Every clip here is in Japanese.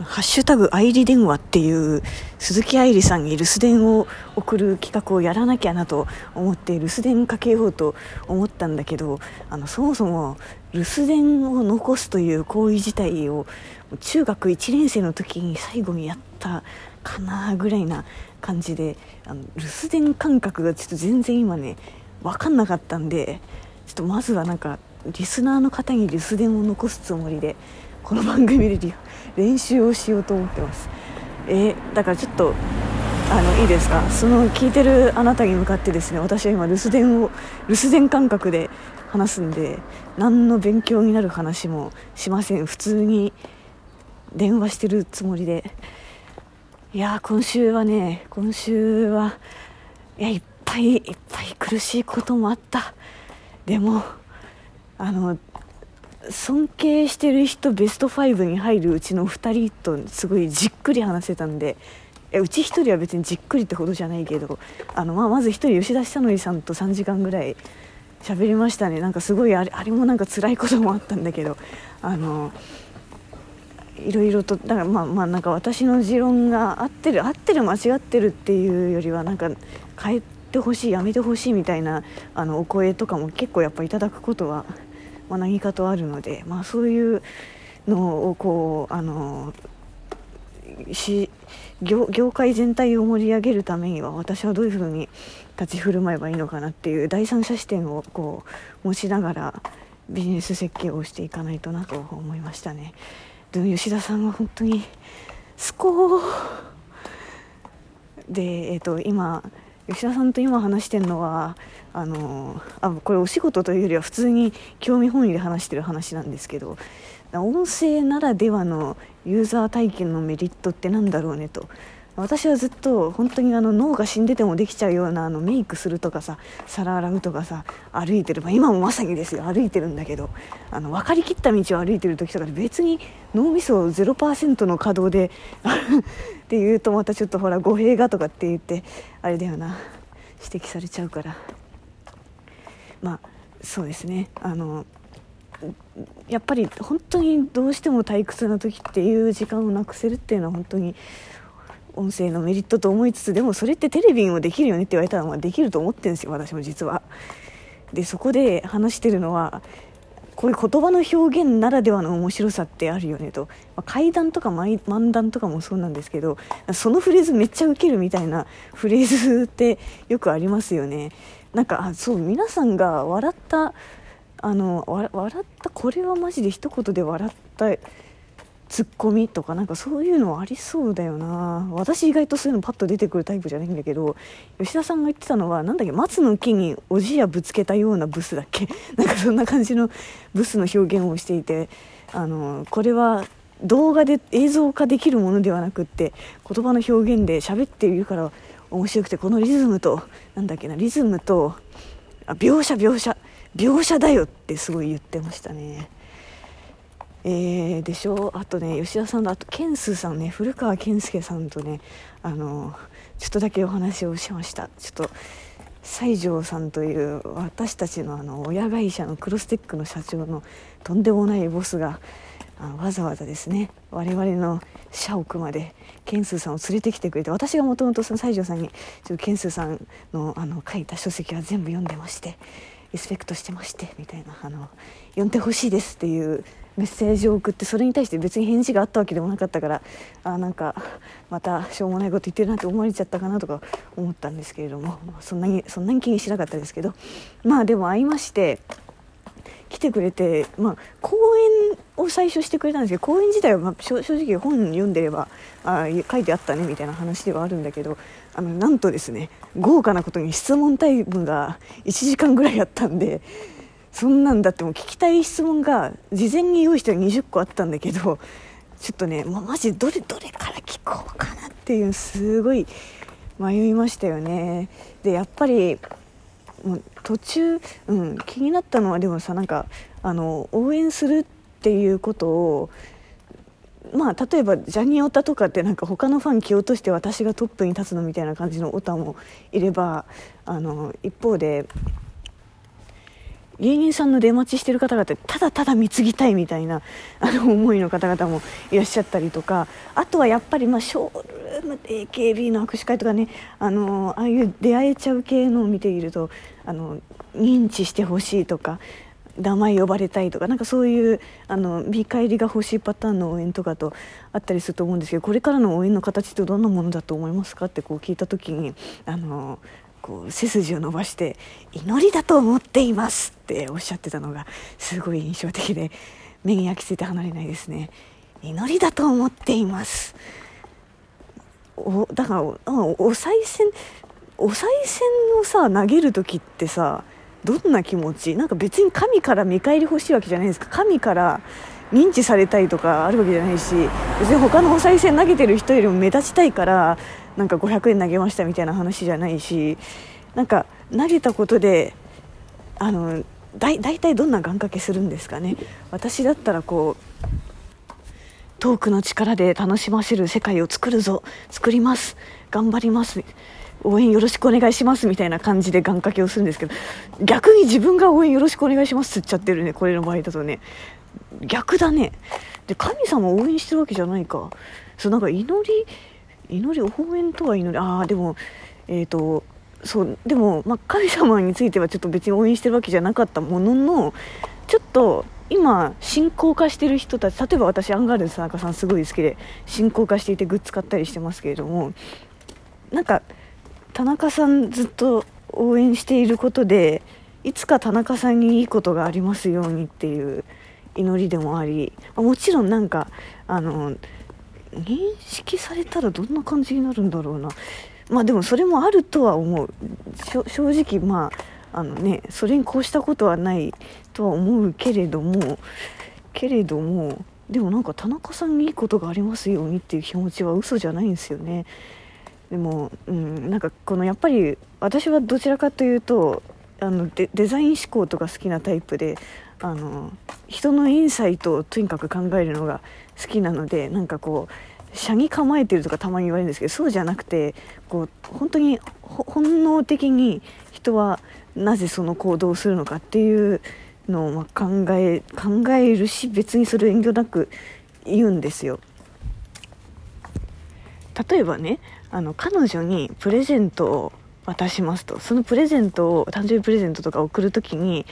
ハッシュタグ愛理電話っていう鈴木愛理さんに留守電を送る企画をやらなきゃなと思って留守電かけようと思ったんだけどあのそもそも留守電を残すという行為自体を中学1年生の時に最後にやったかなぐらいな感じであの留守電感覚がちょっと全然今ね分かんなかったんでちょっとまずはなんかリスナーの方に留守電を残すつもりでこの番組で練習をしようと思ってます。えー、だからちょっとあのいいですか？その聞いてるあなたに向かってですね私は今留守電を留守電感覚で話すんで何の勉強になる話もしません。普通に電話してるつもりで。いや今週はね今週はいやいっぱいいっぱい苦しいこともあった。でもあの尊敬してる人ベスト5に入るうちの2人とすごいじっくり話せたんでうち1人は別にじっくりってほどじゃないけどあの、まあ、まず1人吉田久典さんと3時間ぐらい喋りましたね。なんかすごいあれあれもなんか辛いこともあったんだけどあのいろいろとだからまあまあなんか私の持論が合ってる合ってる間違ってるっていうよりはなんか変えてほしいやめてほしいみたいなあのお声とかも結構やっぱいただくことは、まあ、何かとあるので、まあ、そういうのをこうあのし業業界全体を盛り上げるためには私はどういうふうに立ち振る舞えばいいのかなっていう第三者視点をこう持ちながらビジネス設計をしていかないとなと思いましたね。でも吉田さんは本当にすこで、えーと、今吉田さんと今話してるのはあのあこれお仕事というよりは普通に興味本位で話してる話なんですけど音声ならではのユーザー体験のメリットって何だろうねと。私はずっと本当にあの脳が死んでてもできちゃうようなあのメイクするとかさ皿洗うとかさ歩いてる、まあ、今もまさにですよ。歩いてるんだけどあの分かりきった道を歩いてる時とかで別に脳みそ0%の稼働で っていうとまたちょっとほら語弊がとかって言ってあれだよな。指摘されちゃうから。まあそうですね。あのやっぱり本当にどうしても退屈な時っていう時間をなくせるっていうのは本当に音声のメリットと思いつつでもそれってテレビにもできるよねって言われたらまあできると思ってるんですよ私も実は。でそこで話してるのはこういう言葉の表現ならではの面白さってあるよねと、まあ、階段とか漫談とかもそうなんですけどそのフレーズめっちゃウケるみたいな フレーズってよくありますよねなんかそう皆さんが笑ったあの笑ったこれはマジで一言で笑ったツッコミとかなんかそういうのありそうだよな私意外とそういうのパッと出てくるタイプじゃないんだけど吉田さんが言ってたのはなんだっけ松の木におじやぶつけたようなブスだっけ？なんかそんな感じのブスの表現をしていてあのこれは動画で映像化できるものではなくって言葉の表現で喋っているから面白くてこのリズムとなんだっけなリズムとあ描写描写描写だよってすごい言ってましたね。えー、でしょあとね吉田さんとあとケンスさんね古川健介さんとねあのちょっとだけお話をしました。ちょっと西条さんという私たちのあの親会社のクロステックの社長のとんでもないボスがあのわざわざですね我々の社屋までケンスさんを連れてきてくれて私がもともと西条さんにちょっとケンスさんのあの書いた書籍は全部読んでましてリスペクトしてましてみたいなあの呼んでほしいですっていうメッセージを送ってそれに対して別に返事があったわけでもなかったからあなんかまたしょうもないこと言ってるなって思われちゃったかなとか思ったんですけれども、そんなにそんなに気にしなかったですけどまあでも会いまして来てくれて、まあ、講演を最初してくれたんですけど講演自体は、まあ、正直本読んでればあ書いてあったねみたいな話ではあるんだけどあのなんとですね豪華なことに質問タイムが1時間ぐらいあったんでそんなんだってもう聞きたい質問が事前に用意したら20個あったんだけどちょっとねもうマジどれどれから聞こうかなっていうすごい迷いましたよね。でやっぱりもう途中、うん、気になったのはでもさなんかあの応援するっていうことをまあ例えばジャニーオタとかってなんか他のファン蹴落として私がトップに立つのみたいな感じのオタもいればあの一方で芸人さんの出待ちしてる方々ただただ貢ぎたいみたいなあの思いの方々もいらっしゃったりとかあとはやっぱりまあショールーム AKB の握手会とかねあのああいう出会えちゃう系のを見ているとあの認知してほしいとか名前呼ばれたいとかなんかそういうあの見返りが欲しいパターンの応援とかとあったりすると思うんですけどこれからの応援の形ってどんなものだと思いますか？ってこう聞いた時にあのこう背筋を伸ばして「祈りだと思っています」っておっしゃってたのがすごい印象的で目に焼き付いて離れないですね。祈りだと思っています。おだからおお賽銭お賽銭をさ投げる時ってさどんな気持ち？なんか別に神から見返り欲しいわけじゃないですか。神から認知されたいとかあるわけじゃないし別に他のお賽銭投げてる人よりも目立ちたいからなんか500円投げましたみたいな話じゃないしなんか投げたことであのだ大体どんな願掛けするんですかね。私だったらこうトークの力で楽しませる世界を作るぞ。作ります。頑張ります。応援よろしくお願いします。みたいな感じで願掛けをするんですけど逆に自分が応援よろしくお願いしますって言っちゃってるね。これの場合だとね。逆だね。で神様を応援してるわけじゃないか。そうなんか祈り祈り応援とは祈り。ああでもえっ、ー、とそうでも、まあ、神様についてはちょっと別に応援してるわけじゃなかったもののちょっと今信仰化してる人たち例えば私アンガールズ田中さんすごい好きで信仰化していてグッズ買ったりしてますけれどもなんか田中さんずっと応援していることでいつか田中さんにいいことがありますようにっていう祈りでもありもちろんなんかあの認識されたらどんな感じになるんだろうなまあでもそれもあるとは思う正直まああのねそれに越したことはないとは思うけれどもけれどもでもなんか田中さんにいいことがありますようにっていう気持ちは嘘じゃないんですよね。でも、うん、なんかこのやっぱり私はどちらかというとあのデデザイン思考とか好きなタイプであの人のインサイトをとにかく考えるのが好きなのでなんかこう車に構えてるとかたまに言われるんですけどそうじゃなくてこう本当に本能的に人はなぜその行動をするのかっていうのをま考え考えるし別にそれ遠慮なく言うんですよ。例えばねあの彼女にプレゼントを渡しますとそのプレゼントを誕生日プレゼントとか送る時に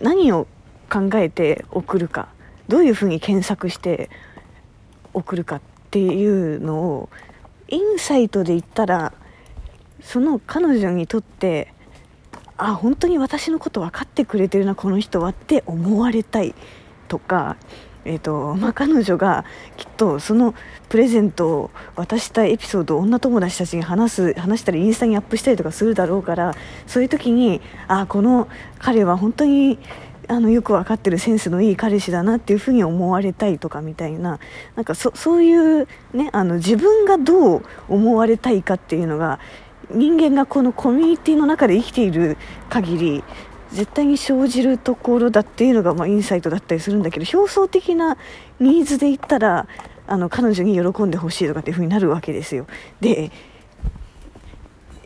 何を考えて送るかどういうふうに検索して送るかっていうのをインサイトで言ったらその彼女にとってあ本当に私のこと分かってくれてるなこの人はって思われたいとかえーとまあ、彼女がきっとそのプレゼントを渡したエピソードを女友達たちに話す話したりインスタにアップしたりとかするだろうからそういう時にあこの彼は本当にあのよく分かってるセンスのいい彼氏だなっていうふうに思われたいとかみたいななんかそういう、ね、あの自分がどう思われたいかっていうのが人間がこのコミュニティの中で生きている限り絶対に生じるところだっていうのが、まあ、インサイトだったりするんだけど表層的なニーズで言ったらあの彼女に喜んでほしいとかっていうふうになるわけですよ。で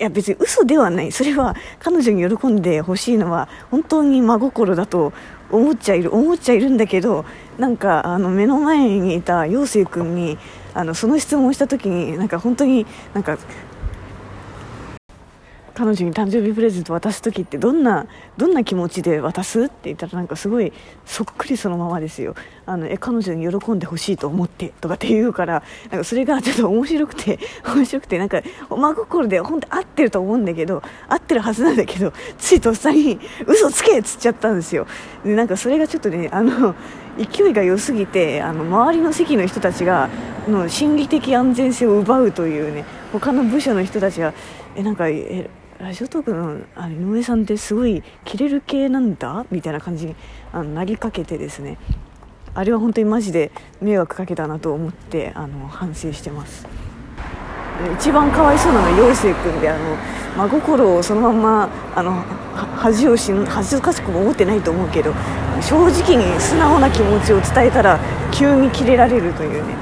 いや別に嘘ではない。それは彼女に喜んでほしいのは本当に真心だと思っちゃいる思っちゃいるんだけどなんかあの目の前にいた陽く君にあのその質問をした時になんか本当になんか彼女に誕生日プレゼント渡す時ってどんなどんな気持ちで渡すって言ったらなんかすごいそっくりそのままですよ。あのえ彼女に喜んでほしいと思ってとかって言うからなんかそれがちょっと面白くて 面白くてなんか真心で本当合ってると思うんだけど合ってるはずなんだけどついとっさに嘘つけっつっちゃったんですよ。でなんかそれがちょっとねあの勢いが良すぎてあの周りの席の人たちがの心理的安全性を奪うというね他の部署の人たちがえなんかえラジオトークのあの井上さんってすごいキレる系なんだ？みたいな感じにあのなりかけてですね。あれは本当にマジで迷惑かけたなと思ってあの反省してます。一番かわいそうなのは陽生君であの真心をそのままあの恥をし恥ずかしくも思ってないと思うけど正直に素直な気持ちを伝えたら急にキレられるというね。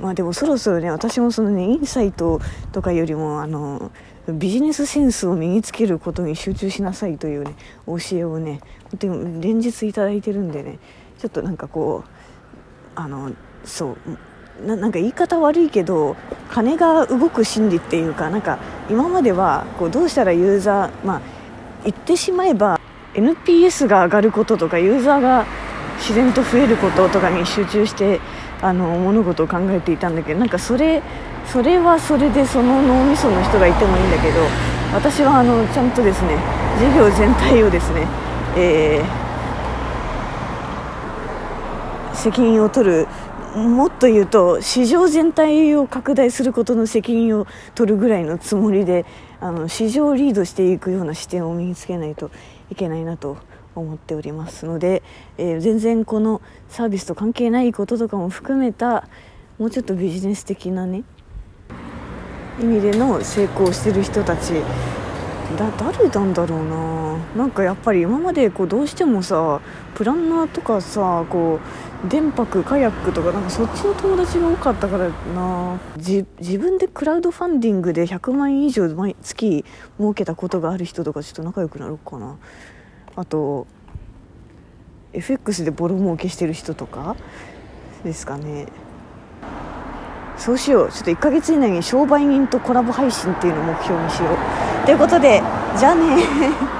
まあでもそろそろね私もそのねインサイトとかよりもあのビジネスセンスを身につけることに集中しなさいというね教えをね本当連日いただいてるんでねちょっとなんかこうあのそうななんか言い方悪いけど金が動く心理っていうかなんか今まではこうどうしたらユーザーまあ言ってしまえば NPS が上がることとかユーザーが自然と増えることとかに集中してあの物事を考えていたんだけどなんかそれそれはそれでその脳みその人がいてもいいんだけど私はあのちゃんとですね事業全体をですね、えー、責任を取るもっと言うと市場全体を拡大することの責任を取るぐらいのつもりであの市場をリードしていくような視点を身につけないといけないなと思っておりますので、えー、全然このサービスと関係ないこととかも含めたもうちょっとビジネス的なね意味での成功してる人たちだ誰なんだろうな。なんかやっぱり今までこうどうしてもさプランナーとかさこう電泊カヤックとかなんかそっちの友達が多かったからな。自分でクラウドファンディングで100万円以上毎月儲けたことがある人とかちょっと仲良くなろうかな。あと FX でボロ儲けしてる人とかですかね。そうしよう。ちょっと1ヶ月以内に商売人とコラボ配信っていうのを目標にしよう。ということでじゃあね。